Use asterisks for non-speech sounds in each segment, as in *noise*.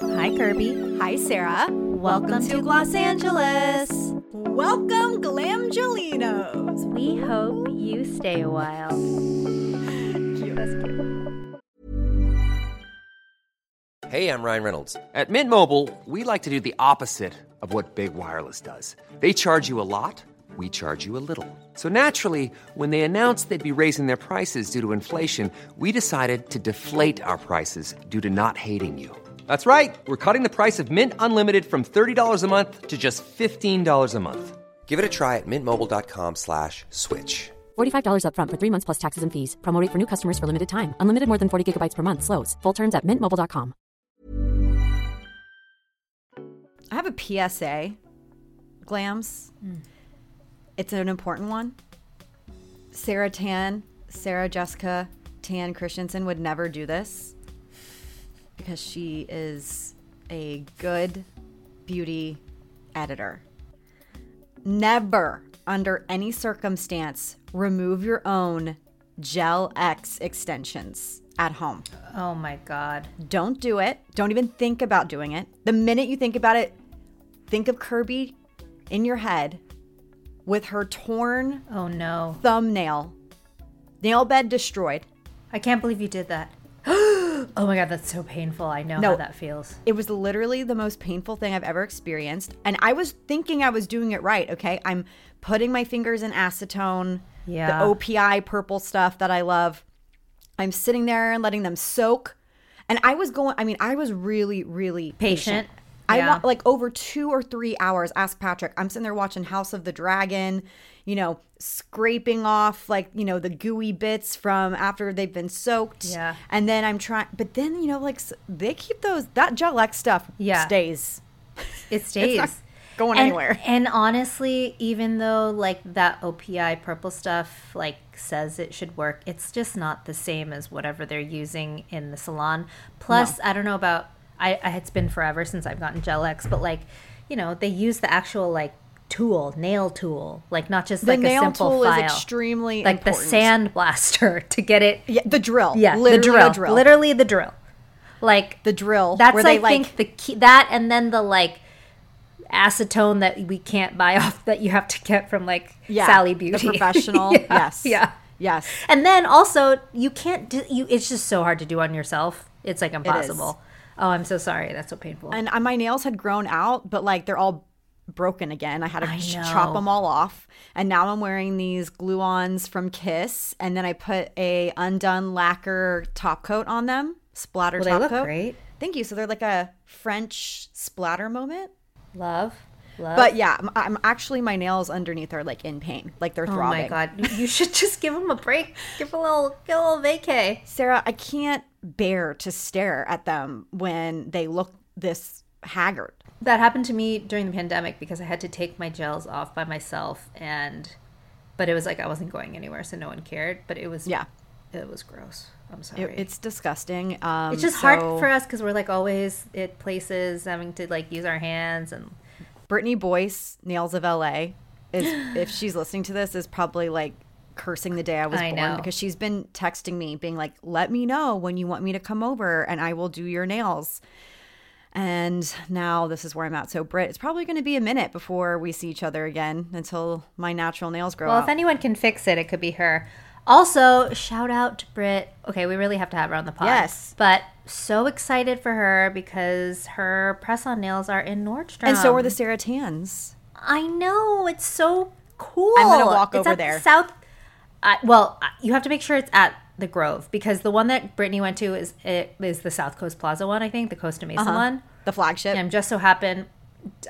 Hi, Kirby. Hi, Sarah. Welcome to Gloss Angeles. Welcome, Glamgelinos. We hope you stay a while. That's cute. Hey, I'm Ryan Reynolds. At Mint Mobile, we like to do the opposite of what Big Wireless does. They charge you a lot, we charge you a little. So naturally, when they announced they'd be raising their prices due to inflation, we decided to deflate our prices due to not hating you. That's right. We're cutting the price of Mint Unlimited from $30 a month to just $15 a month. Give it a try at mintmobile.com slash switch. $45 upfront for three months plus taxes and fees. Promo rate for new customers for limited time. Unlimited more than 40 gigabytes per month. Slows. Full terms at mintmobile.com. I have a PSA, Glams. It's an important one. Sarah Tan, Sarah Jessica Tan Christensen would never do this because she is a good beauty editor. Never, under any circumstance, remove your own Gel X extensions at home. Oh my God. Don't do it. Don't even think about doing it. The minute you think about it, think of Kirby in your head with her torn Oh no. thumbnail, nail bed destroyed. I can't believe you did that. Oh my God, that's so painful. I know No. how that feels. It was literally the most painful thing I've ever experienced. And I was thinking I was doing it right. Okay. I'm putting my fingers in acetone, Yeah. the OPI purple stuff that I love. I'm sitting there and letting them soak. And I was going, I mean, I was really, really Patient. I Yeah. want like over two or three hours. Ask Patrick. I'm sitting there watching House of the Dragon, you know, scraping off like, you know, the gooey bits from after they've been soaked. Yeah. And then I'm trying, but then, you know, like they keep those, that Gel X stuff Yeah. stays. It *laughs* stays. going and, anywhere. And honestly, even though like that OPI purple stuff like says it should work, it's just not the same as whatever they're using in the salon. Plus, I don't know about I, I it's been forever since I've gotten Gel X, but like, you know, they use the actual like tool, nail tool, like not just The like nail a simple tool file. is extremely like the important. sand blaster *laughs* to get it Yeah, the drill. yeah, literally the drill. The drill. Literally the drill. Like The drill. that's where I they, like, think the key that and then the like acetone that we can't buy *laughs* off that you have to get from like yeah, Sally Beauty. The *laughs* professional. Yeah, yes. Yeah. Yes. And then also you can't do you it's just so hard to do on yourself. It's like impossible. Oh, I'm so sorry. That's so painful. and uh, my nails had grown out, but like they're all broken again. I had to I ch- chop them all off, and now I'm wearing these glue-ons from Kiss, and then I put a undone lacquer top coat on them, splatter well, they top look coat. great. Thank you. So they're like a French splatter moment. Love. Love. But yeah, I'm, I'm actually my nails underneath are like in pain, like they're oh throbbing. my god, you should *laughs* just give them a break. Give a little, give a little vacay. Sarah, I can't bear to stare at them when they look this haggard. That happened to me during the pandemic because I had to take my gels off by myself and but it was like I wasn't going anywhere so no one cared, but it was Yeah. it was gross. I'm sorry. It, it's disgusting. Um, it's just hard for us cuz we're like always at places having to like use our hands and Brittney Boyce, Nails of LA, is if she's listening to this, is probably like cursing the day I was I born know. because she's been texting me, being like, "Let me know when you want me to come over, and I will do your nails." And now this is where I'm at. So, Britt, it's probably going to be a minute before we see each other again until my natural nails grow Well, out. if anyone can fix it, it could be her. Also, shout out to Britt. Okay, we really have to have her on the pod. Yes. But so excited for her because her press on nails are in Nordstrom. and so are the Sarah Tans. I know it's so cool. I'm gonna walk It's over there. South. Uh, well, uh, you have to make sure it's at the Grove because the one that Brittany went to is it is the South Coast Plaza one. I think the Costa Mesa Uh-huh. one. The flagship. And I'm just so happen.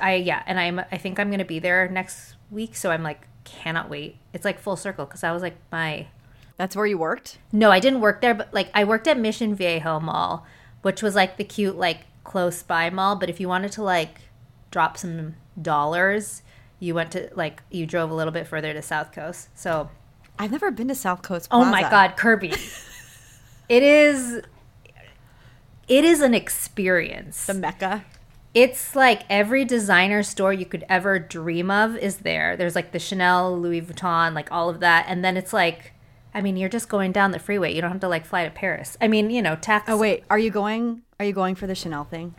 I yeah, and I'm I think I'm gonna be there next week, so I'm like cannot wait. It's like full circle because I was like my That's where you worked. no, I didn't work there, but like I worked at Mission Viejo Mall, which was like the cute, like close by mall. But if you wanted to like drop some dollars, you went to like you drove a little bit further to South Coast. So I've never been to South Coast. Plaza. oh my God, Kirby, *laughs* it is it is an experience. the Mecca. It's like every designer store you could ever dream of is there. There's like the Chanel, Louis Vuitton, like all of that. And then it's like, I mean, you're just going down the freeway. You don't have to like fly to Paris. I mean, you know, tax. Oh wait, are you going? Are you going for the Chanel thing?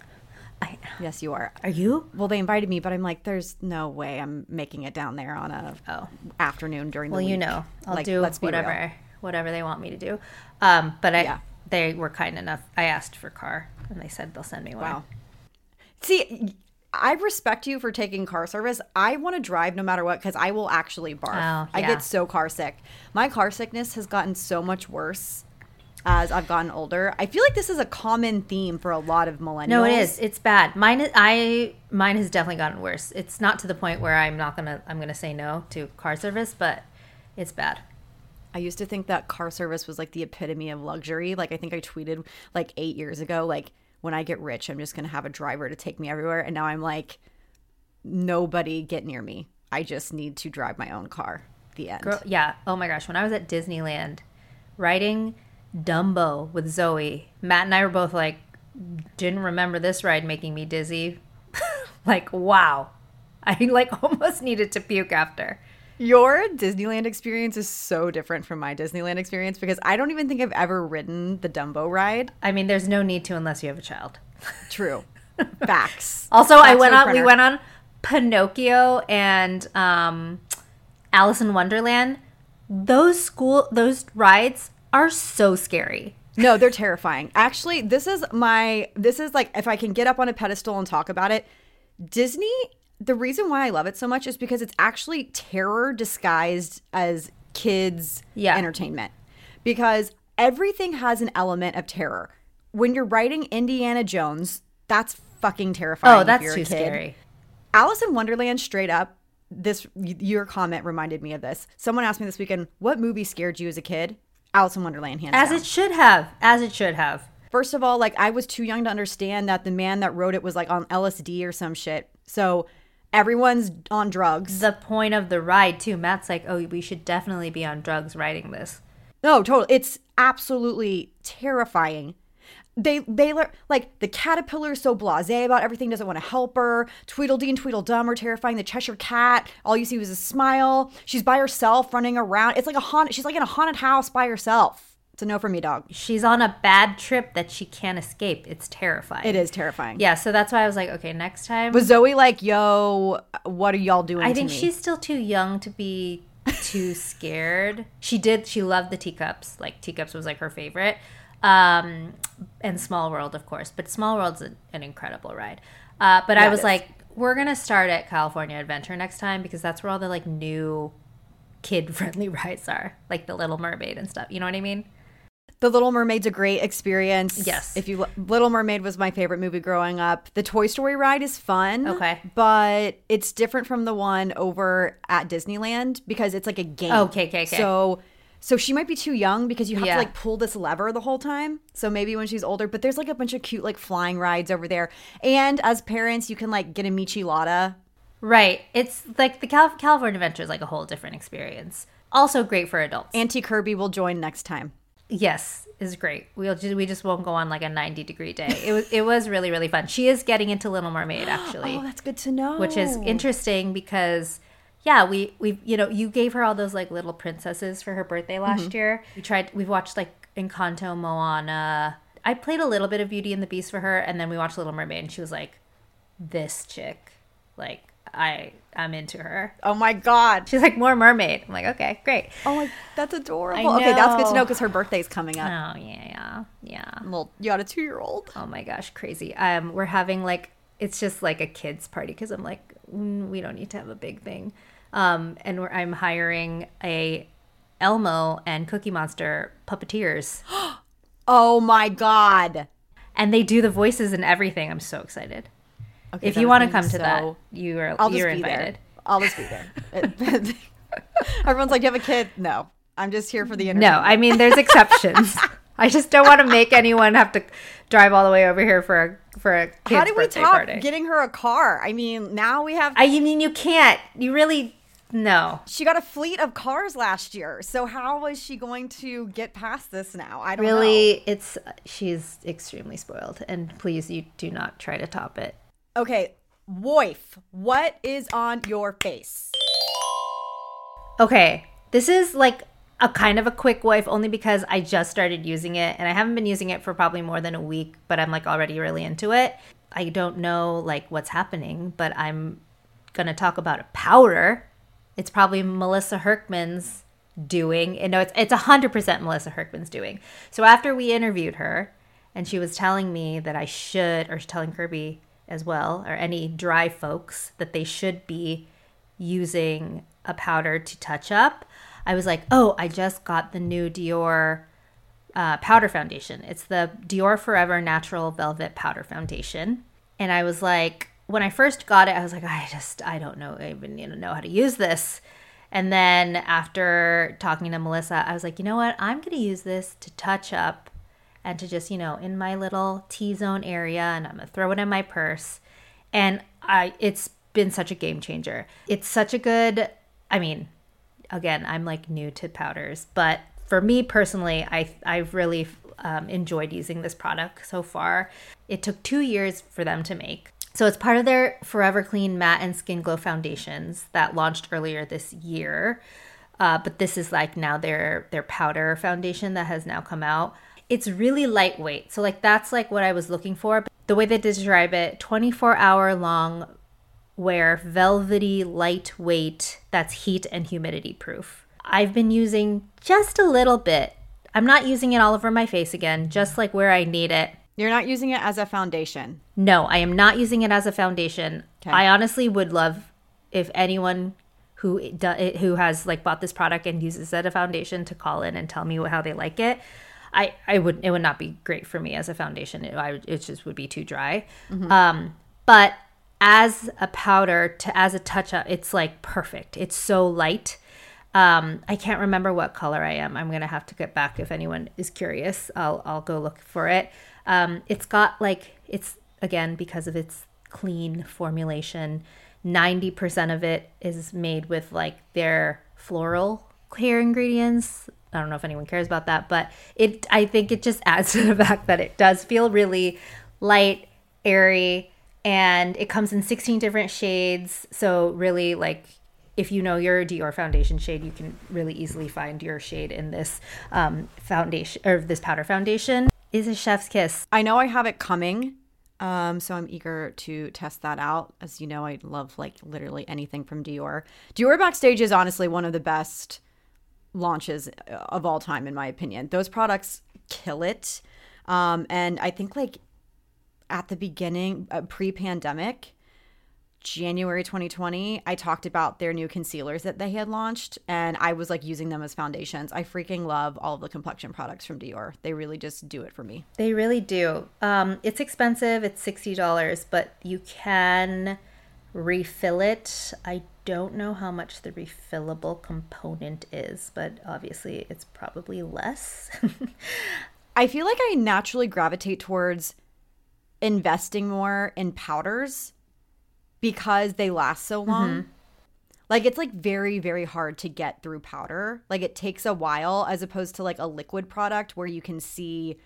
Yes, you are. Are you? Well, they invited me, but I'm like, there's no way I'm making it down there on a Oh. afternoon during the week. Well, you know, I'll Like, do let's be real. whatever whatever they want me to do. Um, but I Yeah. they were kind enough. I asked for car, and they said they'll send me one. Wow. See, I respect you for taking car service. I want to drive no matter what because I will actually barf. Oh, I get so car sick. My car sickness has gotten so much worse as I've gotten older. I feel like this is a common theme for a lot of millennials. No, it is. It's bad. Mine is. I mine has definitely gotten worse. It's not to the point where I'm not gonna. I'm gonna say no to car service, but it's bad. I used to think that car service was like the epitome of luxury. Like I think I tweeted like eight years ago, like when I get rich, I'm just gonna have a driver to take me everywhere. And now I'm like, nobody get near me. I just need to drive my own car. The end. Girl, yeah. Oh my gosh. When I was at Disneyland, riding Dumbo with Zoe, Matt and I were both like, didn't remember this ride making me dizzy. *laughs* like, wow. I like *laughs* almost needed to puke after. Your Disneyland experience is so different from my Disneyland experience because I don't even think I've ever ridden the Dumbo ride. I mean, there's no need to unless you have a child. *laughs* True. Facts. Also, I went on. We went on Pinocchio and um, Alice in Wonderland. Those school those rides are so scary. No, they're terrifying. Actually, this is my this is like if I can get up on a pedestal and talk about it, Disney, the reason why I love it so much is because it's actually terror disguised as kids Yeah. entertainment. Because everything has an element of terror. When you're writing Indiana Jones, that's fucking terrifying. Oh, that's too scary. Alice in Wonderland straight up this your comment reminded me of this. Someone asked me this weekend, "What movie scared you as a kid?" Alice in Wonderland hands As down. it should have. As it should have. First of all, like I was too young to understand that the man that wrote it was like on LSD or some shit. So everyone's on drugs. The point of the ride too. Matt's like, oh, we should definitely be on drugs writing this. No, totally. It's absolutely terrifying. They they lear- like the caterpillar is so blasé about everything, doesn't want to help her. Tweedledee and Tweedledum are terrifying. The Cheshire Cat, all you see was a smile. She's by herself running around. It's like a haunted. She's like in a haunted house by herself. It's a no for me, dog. She's on a bad trip that she can't escape. It's terrifying. It is terrifying. Yeah, so that's why I was like, okay, next time. Was Zoe like, yo, what are y'all doing? I think she's still too young to be too *laughs* scared. She did. She loved the teacups. Like teacups was like her favorite. Um, and Small World, of course. But Small World's an, an incredible ride. Uh, but Yeah, I was like, we're gonna start at California Adventure next time because that's where all the like new kid friendly *laughs* rides are, like the Little Mermaid and stuff. You know what I mean? The Little Mermaid's a great experience. Yes. If you Little Mermaid was my favorite movie growing up. The Toy Story ride is fun. Okay. But it's different from the one over at Disneyland because it's like a game. Okay, okay, okay. So so she might be too young because you have Yeah. to like pull this lever the whole time. So maybe when she's older, but there's like a bunch of cute like flying rides over there. And as parents, you can like get a Michelada. Right. It's like the Cal- California Adventure is like a whole different experience. Also great for adults. Auntie Kirby will join next time. Yes, is great. We'll just, we just won't go on like a 90 degree day. It was it was really really fun. She is getting into Little Mermaid *gasps* actually, Oh, that's good to know. which is interesting because yeah, we we you know, you gave her all those like little princesses for her birthday last Mm-hmm. year. We tried we've watched like Encanto, Moana. I played a little bit of Beauty and the Beast for her and then we watched Little Mermaid and she was like this chick like I I'm into her. Oh my god. She's like more mermaid. I'm like, okay, great. Oh my, that's adorable. Okay, that's good to know. because her birthday's coming up. Oh yeah, yeah, yeah. Well, you got a two-year-old. Oh my gosh, crazy. Um, we're having like it's just like a kids party because I'm like mm, we don't need to have a big thing. Um, and we're, I'm hiring a Elmo and Cookie Monster puppeteers, *gasps* Oh my god. and they do the voices and everything. I'm so excited. Okay, if you want to come be to that, you are I'll you're invited. there. I'll just be there. *laughs* *laughs* Everyone's like, "You have a kid?" No, I'm just here for the interview. No, I mean there's *laughs* exceptions. I just don't want to make anyone have to drive all the way over here for a for a kid's How do we top party. getting her a car? I mean, now we have. I mean you can't. You really no. she got a fleet of cars last year, so how is she going to get past this now? I don't know. really it's she's extremely spoiled and please you do not try to top it Okay, wife, what is on your face? okay this is like a kind of a quick wife only because i just started using it and i haven't been using it for probably more than a week but i'm like already really into it I don't know like what's happening, but I'm going to talk about a powder. It's probably Melissa Herkman's doing. And no, it's it's 100% Melissa Herkman's doing. So after we interviewed her and she was telling me that I should or telling Kirby as well or any dry folks that they should be using a powder to touch up. I was like, "Oh, I just got the new Dior uh, powder foundation. It's the Dior Forever Natural Velvet Powder Foundation. And I was like, when I first got it, I was like, I just, I don't know, I even know how to use this. And then after talking to Melissa, I was like, you know what? I'm going to use this to touch up and to just, you know, in my little T zone area, and I'm going to throw it in my purse. And I, it's been such a game changer. It's such a good, I mean, again, I'm like new to powders, but for me personally, I I've really um, enjoyed using this product so far. It took two years for them to make. So it's part of their Forever Clean Matte and Skin Glow foundations that launched earlier this year. Uh, but this is like now their their powder foundation that has now come out. It's really lightweight. So like that's like what I was looking for. But The way they describe it, 24 hour long wear, velvety, lightweight, that's heat and humidity proof. I've been using just a little bit. I'm not using it all over my face again, just like where I need it. You're not using it as a foundation. No, I am not using it as a foundation. Okay. I honestly would love if anyone who do, who has like bought this product and uses it as a foundation to call in and tell me how they like it. I, I would it would not be great for me as a foundation. It, I, it just would be too dry. Mm-hmm. Um, but as a powder to as a touch up, it's like perfect. It's so light. Um, I can't remember what color I am. I'm gonna have to get back if anyone is curious. I'll I'll go look for it. Um, it's got like it's again because of its clean formulation. Ninety percent of it is made with like their floral hair ingredients. I don't know if anyone cares about that, but it I think it just adds *laughs* to the fact that it does feel really light, airy, and it comes in 16 different shades. So really like if you know your Dior foundation shade, you can really easily find your shade in this um, foundation or this powder foundation. Is a chef's kiss. I know I have it coming, um, so I'm eager to test that out. As you know, I love like literally anything from Dior. Dior Backstage is honestly one of the best launches uh, of all time, in my opinion. Those products kill it, um, and I think like at the beginning, uh, pre-pandemic January 2020, I talked about their new concealers that they had launched, and I was like using them as foundations. I freaking love all of the complexion products from Dior. They really just do it for me. They really do. Um, it's expensive, it's $60, but you can refill it. I don't know how much the refillable component is, but obviously it's probably less. *laughs* I feel like I naturally gravitate towards investing more in powders because they last so long. Mm-hmm. Like it's like very very hard to get through powder. Like it takes a while as opposed to like a liquid product where you can see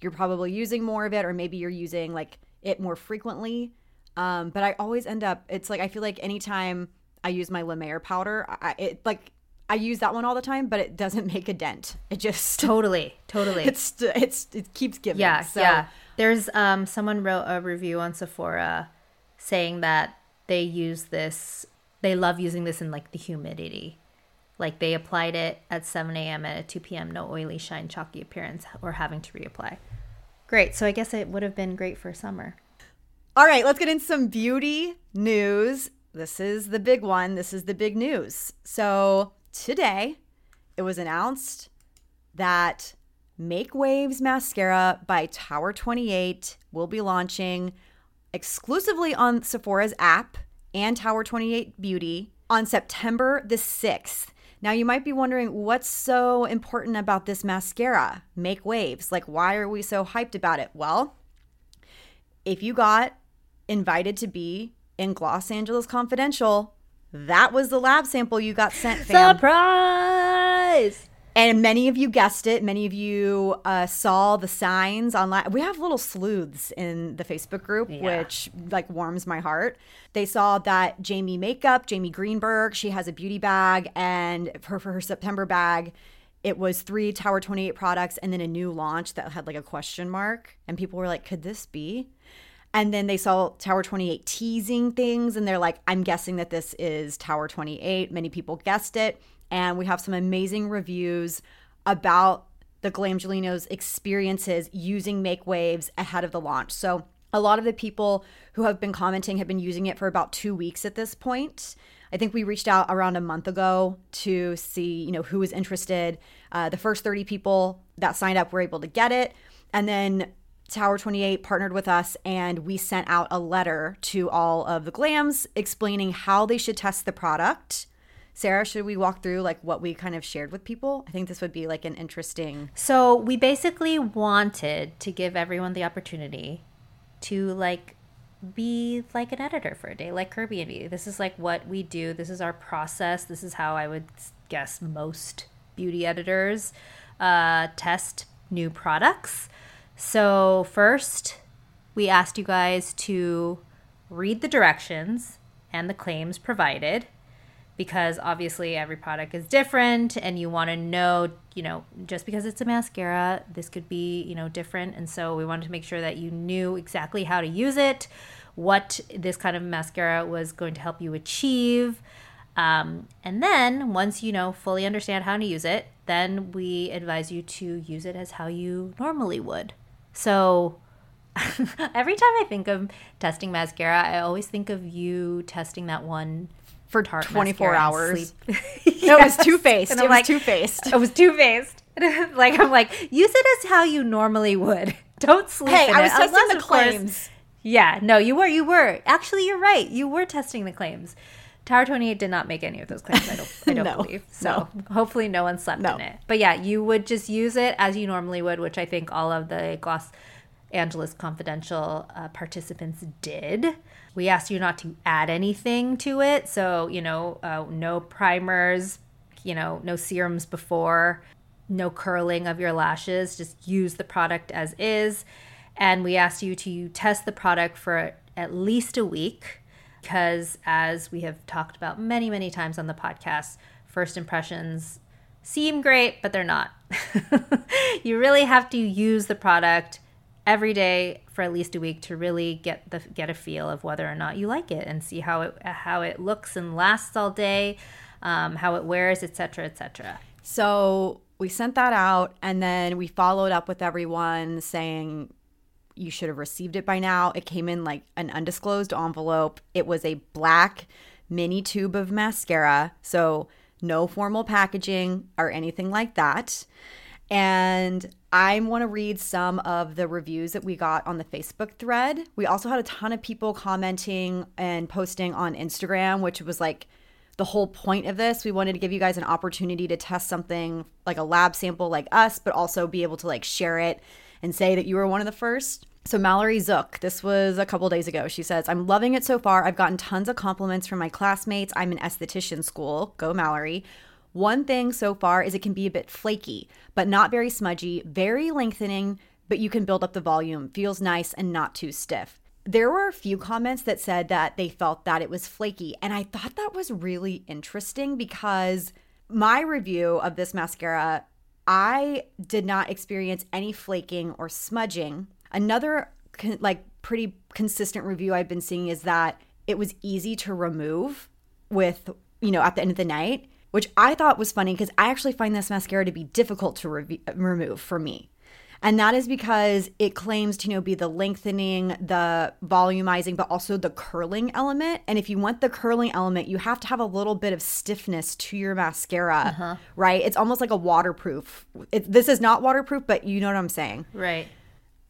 you're probably using more of it or maybe you're using like it more frequently. Um, but I always end up it's like I feel like anytime I use my La Mer powder, I, it like I use that one all the time, but it doesn't *laughs* make a dent. It just totally, totally. *laughs* It's it's it keeps giving. Yeah, so. yeah. There's um someone wrote a review on Sephora saying that they use this they love using this in like the humidity. Like they applied it at 7 a.m and at 2 p.m no oily shine chalky appearance or having to reapply. Great. So i guess it would have been great for summer. All right let's get into some beauty news. This is the big one. This is the big news. So today it was announced that make waves mascara by tower 28 will be launching exclusively on Sephora's app and Tower 28 Beauty on September the 6th. Now, you might be wondering what's so important about this mascara, Make Waves? Like, why are we so hyped about it? Well, if you got invited to be in Gloss Angeles Confidential, that was the lab sample you got sent, fam. Surprise! And many of you guessed it. Many of you uh, saw the signs online. We have little sleuths in the Facebook group, yeah. which like warms my heart. They saw that Jamie Makeup, Jamie Greenberg, she has a beauty bag, and for, for her September bag, it was three Tower 28 products and then a new launch that had like a question mark. And people were like, could this be? And then they saw Tower 28 teasing things, and they're like, I'm guessing that this is Tower 28. Many people guessed it. And we have some amazing reviews about the Glamgelinos experiences using Make Waves ahead of the launch. So a lot of the people who have been commenting have been using it for about two weeks at this point. I think we reached out around a month ago to see, you know, who was interested. Uh, the first 30 people that signed up were able to get it. And then Tower 28 partnered with us and we sent out a letter to all of the glams explaining how they should test the product. Sarah, should we walk through like what we kind of shared with people? I think this would be like an interesting. So, we basically wanted to give everyone the opportunity to like be like an editor for a day, like Kirby and me. This is like what we do. This is our process. This is how I would guess most beauty editors uh, test new products. So, first, we asked you guys to read the directions and the claims provided because obviously every product is different and you want to know, you know, just because it's a mascara, this could be, you know, different. And so we wanted to make sure that you knew exactly how to use it, what this kind of mascara was going to help you achieve. Um, and then once you know fully understand how to use it, then we advise you to use it as how you normally would. So *laughs* every time I think of testing mascara, I always think of you testing that one for Tarte 24 mascara hours. sleep. *laughs* *laughs* No, it was two faced. It I'm was like, Too Faced. It was two faced. *laughs* like I'm like, use it as how you normally would. Don't sleep. Hey, I was it, testing unless, the of course- claims. yeah, no, you were. You were. Actually, you're right. You were testing the claims. Tower 28 did not make any of those claims. I don't. I don't No, believe. So hopefully, no one slept No. in it. But yeah, you would just use it as you normally would, which I think all of the Gloss Angeles Confidential uh, participants did. We asked you not to add anything to it, so you know, uh, no primers, you know, no serums before, no curling of your lashes. Just use the product as is. And we asked you to test the product for at least a week because, as we have talked about many, many times on the podcast, first impressions seem great, but they're not. *laughs* you really have to use the product every day for at least a week to really get the get a feel of whether or not you like it and see how it how it looks and lasts all day, um, how it wears, etc., etc. So we sent that out and then we followed up with everyone saying you should have received it by now. It came in like an undisclosed envelope. It was a black mini tube of mascara. So no formal packaging or anything like that. And I want to read some of the reviews that we got on the Facebook thread. We also had a ton of people commenting and posting on Instagram, which was like the whole point of this. We wanted to give you guys an opportunity to test something like a lab sample like us, but also be able to like share it and say that you were one of the first. So Mallory Zook, this was a couple days ago. She says, "I'm loving it so far. I've gotten tons of compliments from my classmates. I'm in esthetician school. Go Mallory." One thing so far is it can be a bit flaky, but not very smudgy, very lengthening, but you can build up the volume. Feels nice and not too stiff. There were a few comments that said that they felt that it was flaky, and I thought that was really interesting because my review of this mascara, I did not experience any flaking or smudging. Another like pretty consistent review I've been seeing is that it was easy to remove with, you know, at the end of the night, which I thought was funny because I actually find this mascara to be difficult to re- remove for me. And that is because it claims to, you know, be the lengthening, the volumizing, but also the curling element. And if you want the curling element, you have to have a little bit of stiffness to your mascara, uh-huh. right? It's almost like a waterproof. It, this is not waterproof, but you know what I'm saying. Right.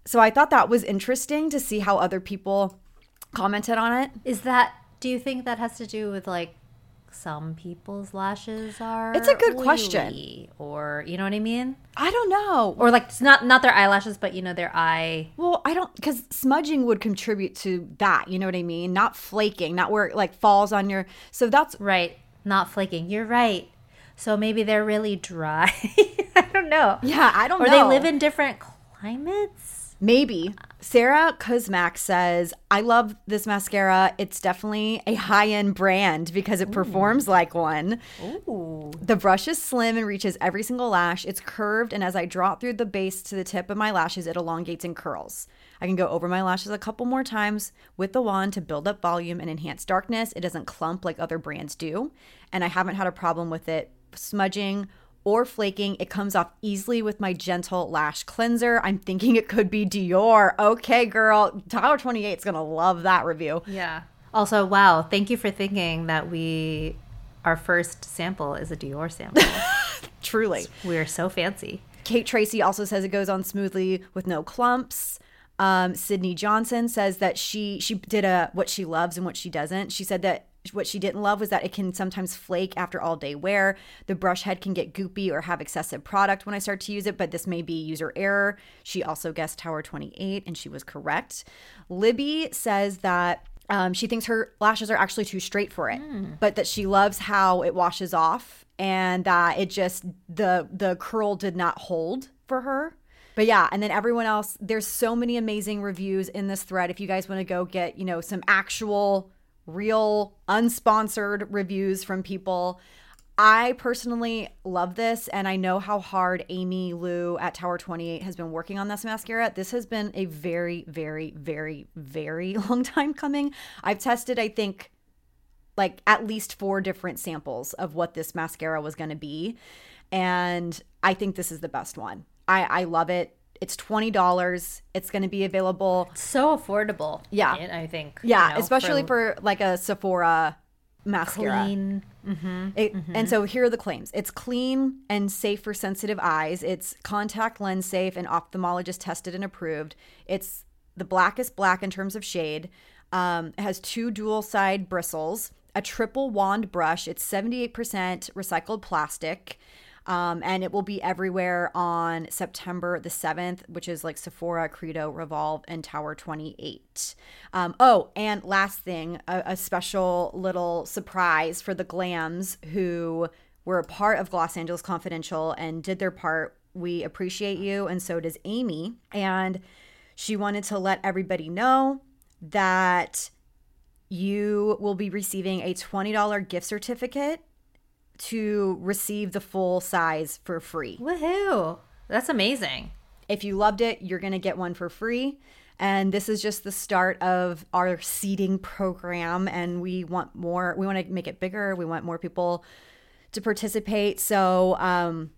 So I thought that was interesting to see how other people commented on it. Is that? Do you think that has to do with like some people's lashes are? It's a good question. or you know what I mean, I don't know. or like it's not not their eyelashes, but you know their eye. Well, I don't because smudging would contribute to that. You know what I mean? Not flaking, not where it like falls on your. So that's Right, not flaking. You're right. So maybe they're really dry. *laughs* I don't know. yeah. I don't Or know. they live in different climates. maybe. Sarah Kozmak says, "I love this mascara. It's definitely a high end brand because it performs like one." Ooh. The brush is slim and reaches every single lash. It's curved, and as I draw through the base to the tip of my lashes, it elongates and curls. I can go over my lashes a couple more times with the wand to build up volume and enhance darkness. It doesn't clump like other brands do, and I haven't had a problem with it smudging or flaking. It comes off easily with my gentle lash cleanser. I'm thinking it could be Dior. Okay, girl. Tower 28 is going to love that review. Yeah. Also, wow, thank you for thinking that we our first sample is a Dior sample. *laughs* Truly. We're so fancy. Kate Tracy also says it goes on smoothly with no clumps. Um, Sydney Johnson says that she she did a what she loves and what she doesn't. She said that what she didn't love was that it can sometimes flake after all day wear. The brush head can get goopy or have excessive product when I start to use it, but this may be user error. She also guessed Tower 28 and she was correct. Libby says that um, she thinks her lashes are actually too straight for it, but that she loves how it washes off and that it just the the curl did not hold for her. But yeah, and then everyone else, there's so many amazing reviews in this thread. If you guys want to go get, you know, some actual, real, unsponsored reviews from people, I personally love this, and I know how hard Amy Liu at Tower 28 has been working on this mascara. This has been a very, very, very, very *laughs* long time coming. I've tested, I think, like at least four different samples of what this mascara was going to be, and I think this is the best one. I, I love it. It's twenty dollars. It's going to be available. So affordable. Yeah. I think. Yeah, you know, especially for, like a Sephora mascara. clean. It, And so here are the claims it's clean and safe for sensitive eyes, it's contact lens safe and ophthalmologist tested and approved. It's the blackest black in terms of shade. Um, it has two dual side bristles, a triple wand brush. It's 78% recycled plastic. Um, and it will be everywhere on September the 7th, which is like Sephora, Credo, Revolve, and Tower 28. Um, oh, and last thing, a, a special little surprise for the Glams who were a part of Gloss Angeles Confidential and did their part. We appreciate you, and so does Amy. And she wanted to let everybody know that you will be receiving a $20 gift certificate to receive the full size for free. Woohoo! That's amazing. If you loved it, you're going to get one for free. And this is just the start of our seeding program. And we want more, we want to make it bigger. We want more people to participate. So, um,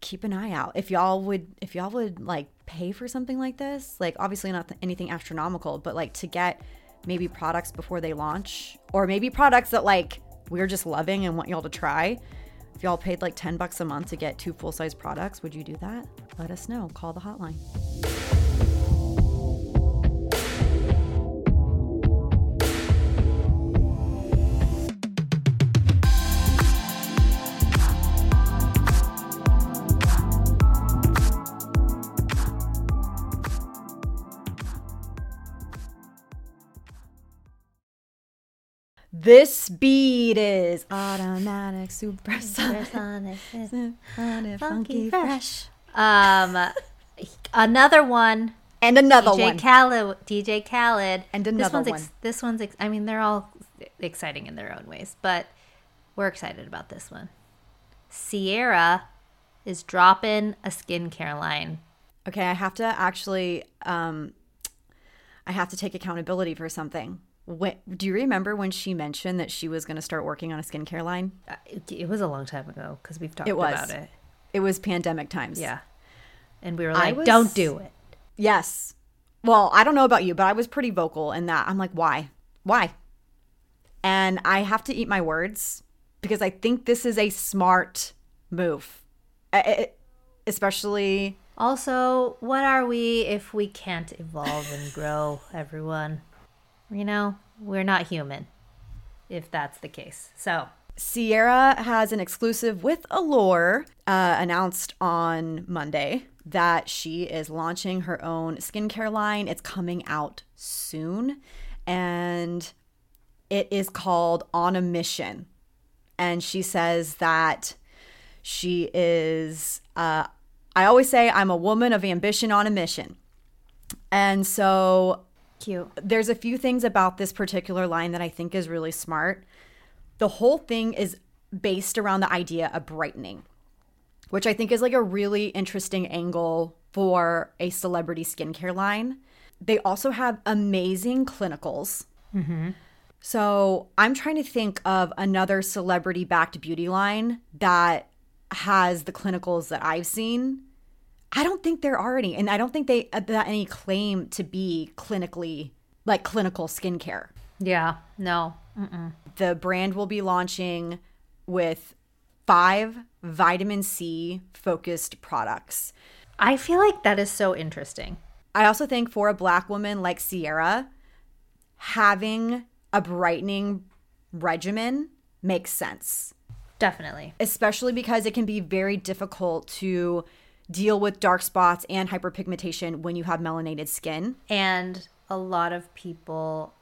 keep an eye out. If y'all would, if y'all would like pay for something like this, like obviously not anything astronomical, but like to get maybe products before they launch, or maybe products that like we're just loving and want y'all to try. If y'all paid like 10 bucks a month to get two full size products, would you do that? Let us know. Call the hotline. This beat is automatic, supersonic, supersonic, funky, fresh. Um, another one. And another DJ one. Khaled. DJ Khaled. And this another one's one. this one's. Ex- I mean, they're all exciting in their own ways, but we're excited about this one. Ciara is dropping a skincare line. Okay, I have to actually um I have to take accountability for something. When, do you remember when she mentioned that she was going to start working on a skincare line? Uh, It, it was a long time ago because we've talked It about it. It was pandemic times. Yeah, and we were like, was- "Don't do it." Yes. Well, I don't know about you, but I was pretty vocal in that. I'm like, why? Why? And I have to eat my words because I think this is a smart move. Especially Also, what are we if we can't evolve and grow, everyone? You know, we're not human if that's the case. So, Ciara has an exclusive with Allure uh, announced on Monday that she is launching her own skincare line. It's coming out soon and it is called On a Mission. And she says that she is, uh, I always say, I'm a woman of ambition on a mission. And so cute. there's a few things about this particular line that I think is really smart. The whole thing is based around the idea of brightening, which I think is like a really interesting angle for a celebrity skincare line. They also have amazing clinicals. Mm-hmm. So I'm trying to think of another celebrity backed beauty line that has the clinicals that I've seen. I don't think there are any, and I don't think they uh, that any claim to be clinically like clinical skincare. Yeah. No. The brand will be launching with five vitamin C focused products. I feel like that is so interesting. I also think for a black woman like Ciara, having a brightening regimen makes sense, Definitely. especially because it can be very difficult to deal with dark spots and hyperpigmentation when you have melanated skin. And a lot of people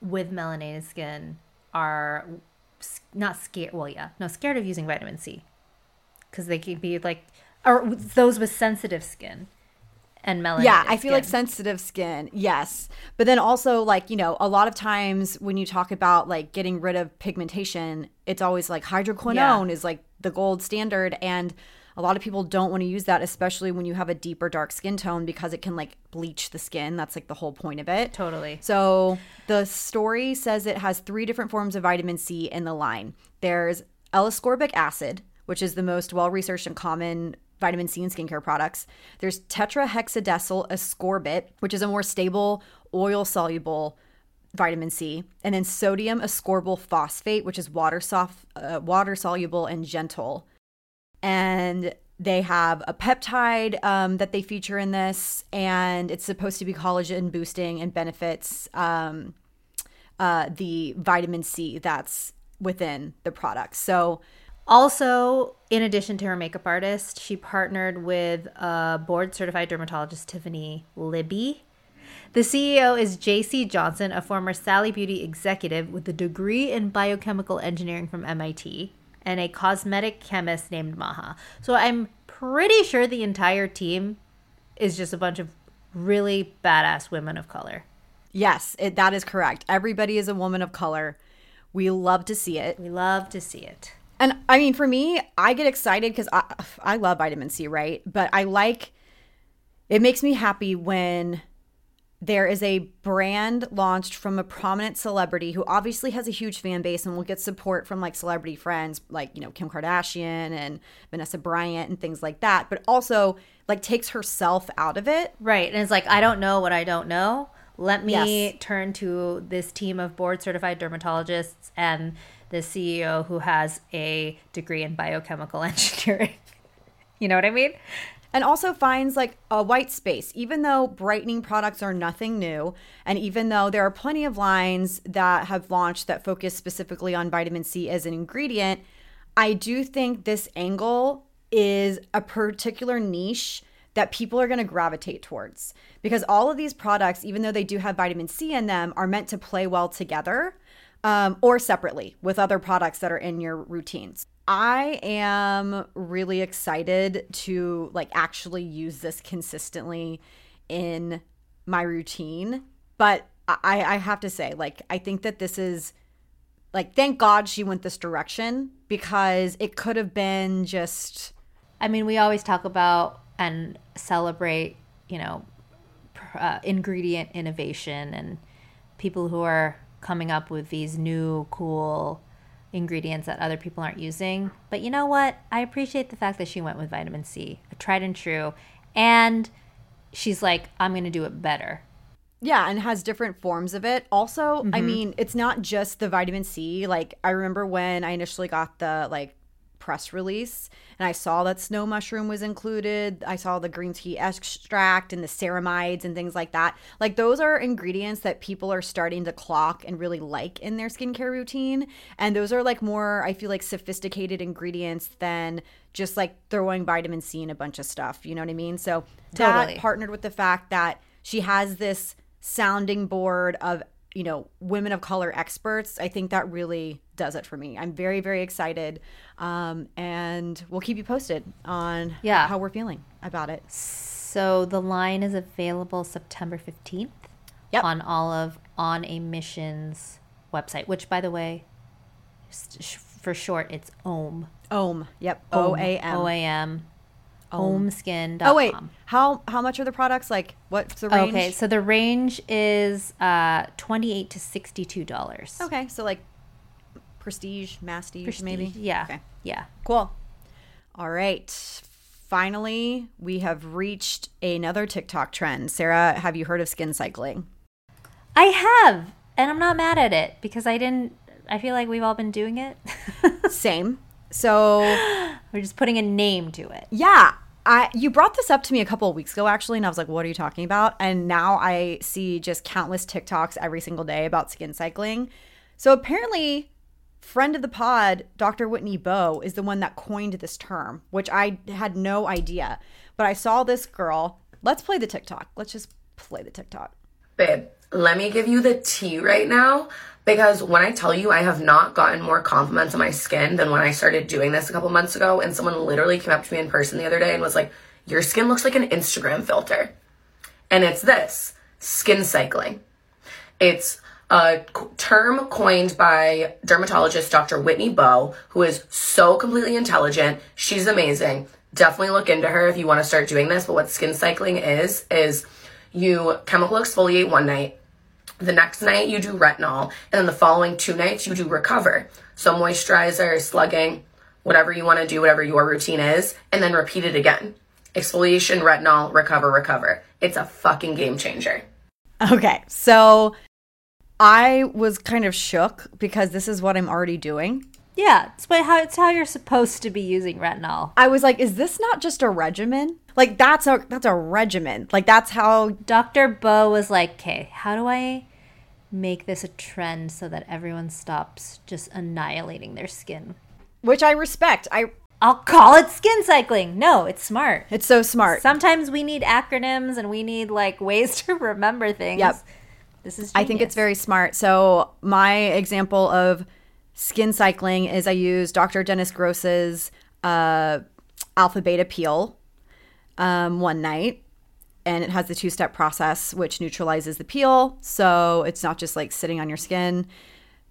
with melanated skin are not scared. Well, yeah, no, scared of using vitamin C because they can be like, or those with sensitive skin and melanated. Yeah, I feel like sensitive skin, yes. But then also, like, you know, a lot of times when you talk about like getting rid of pigmentation, it's always like hydroquinone is like the gold standard. And a lot of people don't want to use that, especially when you have a deeper dark skin tone because it can like bleach the skin. That's like the whole point of it. Totally. So the story says it has three different forms of vitamin C in the line. There's L-ascorbic acid, which is the most well-researched and common vitamin C in skincare products. There's tetrahexadecyl ascorbate, which is a more stable oil-soluble vitamin C, and then sodium ascorbyl phosphate, which is water soft, uh, water soluble and gentle. And they have a peptide um, that they feature in this, and it's supposed to be collagen boosting and benefits um, uh, the vitamin C that's within the product. So, Also, in addition to her makeup artist, she partnered with uh, board certified dermatologist Tiffany Libby. The CEO is JC Johnson, a former Sally Beauty executive with a degree in biochemical engineering from MIT, and a cosmetic chemist named Maha. So I'm pretty sure the entire team is just a bunch of really badass women of color. yes, it, that is correct. Everybody is a woman of color. We love to see it. We love to see it. And I mean, for me, I get excited because I, I love vitamin C, right? But I like, it makes me happy when there is a brand launched from a prominent celebrity who obviously has a huge fan base and will get support from like celebrity friends like, you know, Kim Kardashian and Vanessa Bryant and things like that, but also like takes herself out of it. Right. And it's like, I don't know what I don't know. Let me Yes. turn to this team of board certified dermatologists and the CEO who has a degree in biochemical *laughs* engineering. you know what I mean? And also finds like a white space even though brightening products are nothing new and even though there are plenty of lines that have launched that focus specifically on vitamin c as an ingredient i do think this angle is a particular niche that people are going to gravitate towards because all of these products even though they do have vitamin c in them are meant to play well together um, or separately with other products that are in your routines. I am really excited to like actually use this consistently in my routine. But I, I have to say, like, I think that this is like, thank God she went this direction because it could have been just I mean, we always talk about and celebrate, you know, uh, ingredient innovation and people who are coming up with these new, cool ingredients that other people aren't using. But you know what? I appreciate the fact that she went with vitamin C, a tried and true. And she's like, I'm going to do it better. Yeah, and has different forms of it. Also, I mm-hmm. mean, it's not just the vitamin C. Like I remember when I initially got the like press release and I saw that snow mushroom was included. I saw the green tea extract and the ceramides and things like that. Like those are ingredients that people are starting to clock and really like in their skincare routine. And those are like more, I feel like sophisticated ingredients than just like throwing vitamin C in a bunch of stuff. You know what I mean? So Totally. that partnered with the fact that she has this sounding board of you know women of color experts i think that really does it for me i'm very very excited um, and we'll keep you posted on Yeah. how we're feeling about it So the line is available September 15th Yep. on all of On a Mission's website, which, by the way, for short, it's OM. Ohm. Yep. O A M. O A M. Homeskin.com. Oh wait, how how much are the products? Like, what's the range? Okay, so the range is uh, twenty-eight to sixty-two dollars. Okay, so like prestige, mastige, maybe. Yeah. Okay. Yeah. Cool. All right. Finally, we have reached another TikTok trend. Sara, have you heard of skin cycling? I have, and I'm not mad at it because I didn't. I feel like we've all been doing it. *laughs* Same. So *gasps* We're just putting a name to it. Yeah. I you brought this up to me a couple of weeks ago actually and I was like what are you talking about? And now I see just countless TikToks every single day about skin cycling. So apparently friend of the pod, Dr. Whitney Bowe is the one that coined this term, which I had no idea. But I saw this girl. Let's play the TikTok. Let's just play the TikTok. Babe, let me give you the tea right now because when I tell you I have not gotten more compliments on my skin than when I started doing this a couple months ago, and someone literally came up to me in person the other day and was like, Your skin looks like an Instagram filter. And it's this skin cycling. It's a term coined by dermatologist Dr. Whitney Bowe, who is so completely intelligent. She's amazing. Definitely look into her if you want to start doing this. But what skin cycling is, is you chemical exfoliate one night, the next night you do retinol, and then the following two nights you do recover. So moisturizer, slugging, whatever you want to do, whatever your routine is, and then repeat it again. Exfoliation, retinol, recover, recover. It's a fucking game changer. Okay. So I was kind of shook because this is what I'm already doing. Yeah, it's how it's how you're supposed to be using retinol. I was like, is this not just a regimen? Like that's a that's a regimen. Like that's how Dr. Bowe was like, "Okay, how do I make this a trend so that everyone stops just annihilating their skin?" which I respect. I I'll call it skin cycling. No, it's smart. it's so smart. Sometimes we need acronyms and we need like ways *laughs* to remember things. Yep. This is I think it's very smart. So my example of skin cycling is I use Dr. Dennis Gross's uh, alpha beta peel um, one night. And it has the two step process, which neutralizes the peel. So it's not just like sitting on your skin.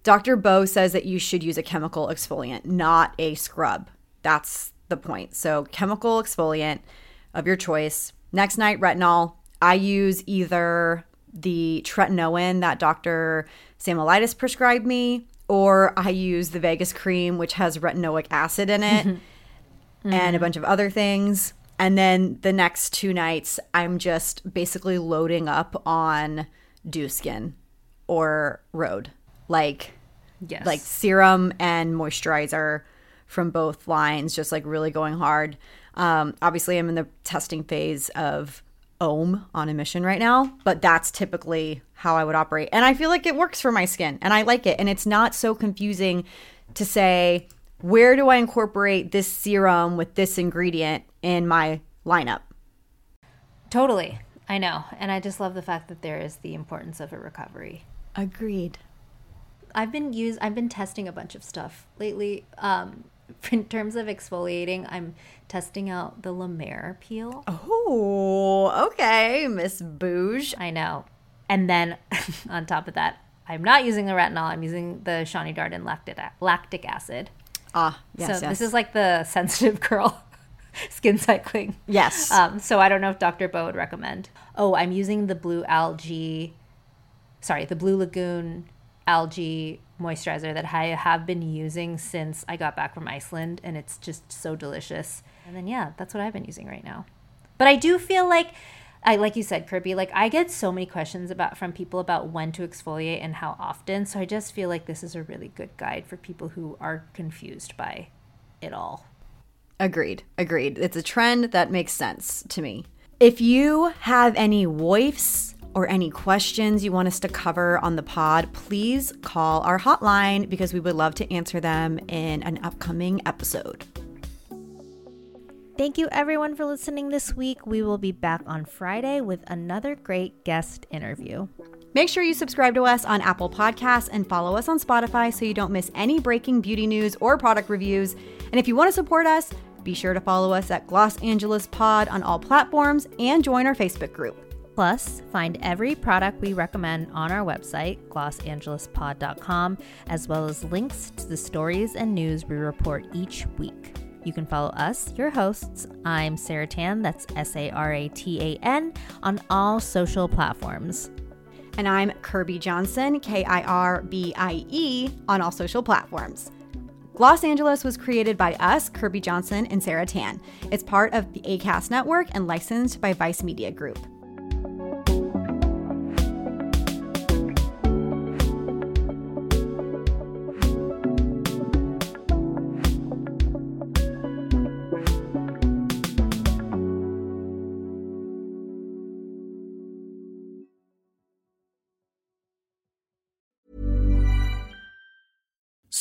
Dr. Bowe says that you should use a chemical exfoliant, not a scrub. That's the point. So, chemical exfoliant of your choice. Next night, retinol. I use either the tretinoin that Dr. Samolitis prescribed me, or I use the Vegas cream, which has retinoic acid in it *laughs* and a bunch of other things. And then the next two nights, I'm just basically loading up on Dieux Skin or Rhode. Like, yes. like serum and moisturizer from both lines, just like really going hard. Um, obviously, I'm in the testing phase of Ohm on emission right now, but that's typically how I would operate. And I feel like it works for my skin and I like it. And it's not so confusing to say, where do I incorporate this serum with this ingredient in my lineup? totally. I know. And I just love the fact that there is the importance of a recovery. Agreed. I've been use I've been testing a bunch of stuff lately. Um, *laughs* in terms of exfoliating, I'm testing out the La Mer peel. Oh, okay, Miss Bouge. I know. And then *laughs* on top of that, I'm not using the retinol. I'm using the Shani Darden lactic lactic acid. Ah, yes, so yes. this is like the *laughs* sensitive girl skin cycling. yes. Um, so I don't know if Dr. Bowe would recommend. Oh, I'm using the blue algae, sorry, the blue lagoon algae moisturizer that I have been using since I got back from Iceland, and it's just so delicious. And then yeah, that's what I've been using right now. But I do feel like, I like you said, Kirbie, like I get so many questions about from people about when to exfoliate and how often. So I just feel like this is a really good guide for people who are confused by it all. Agreed. Agreed. It's a trend that makes sense to me. If you have any woifs or any questions you want us to cover on the pod, please call our hotline because we would love to answer them in an upcoming episode. Thank you everyone for listening this week. We will be back on Friday with another great guest interview. Make sure you subscribe to us on Apple Podcasts and follow us on Spotify so you don't miss any breaking beauty news or product reviews. And if you want to support us, be sure to follow us at Gloss Angeles Pod on all platforms and join our Facebook group. Plus, find every product we recommend on our website, glossangelespod.com, as well as links to the stories and news we report each week. You can follow us, your hosts. I'm Sara Tan, that's S A R A T A N, on all social platforms. And I'm Kirbie Johnson, K I R B I E, on all social platforms. Gloss Angeles was created by us, Kirbie Johnson and Sara Tan. It's part of the ACAST network and licensed by Vice Media Group.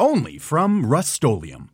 only from Rust-Oleum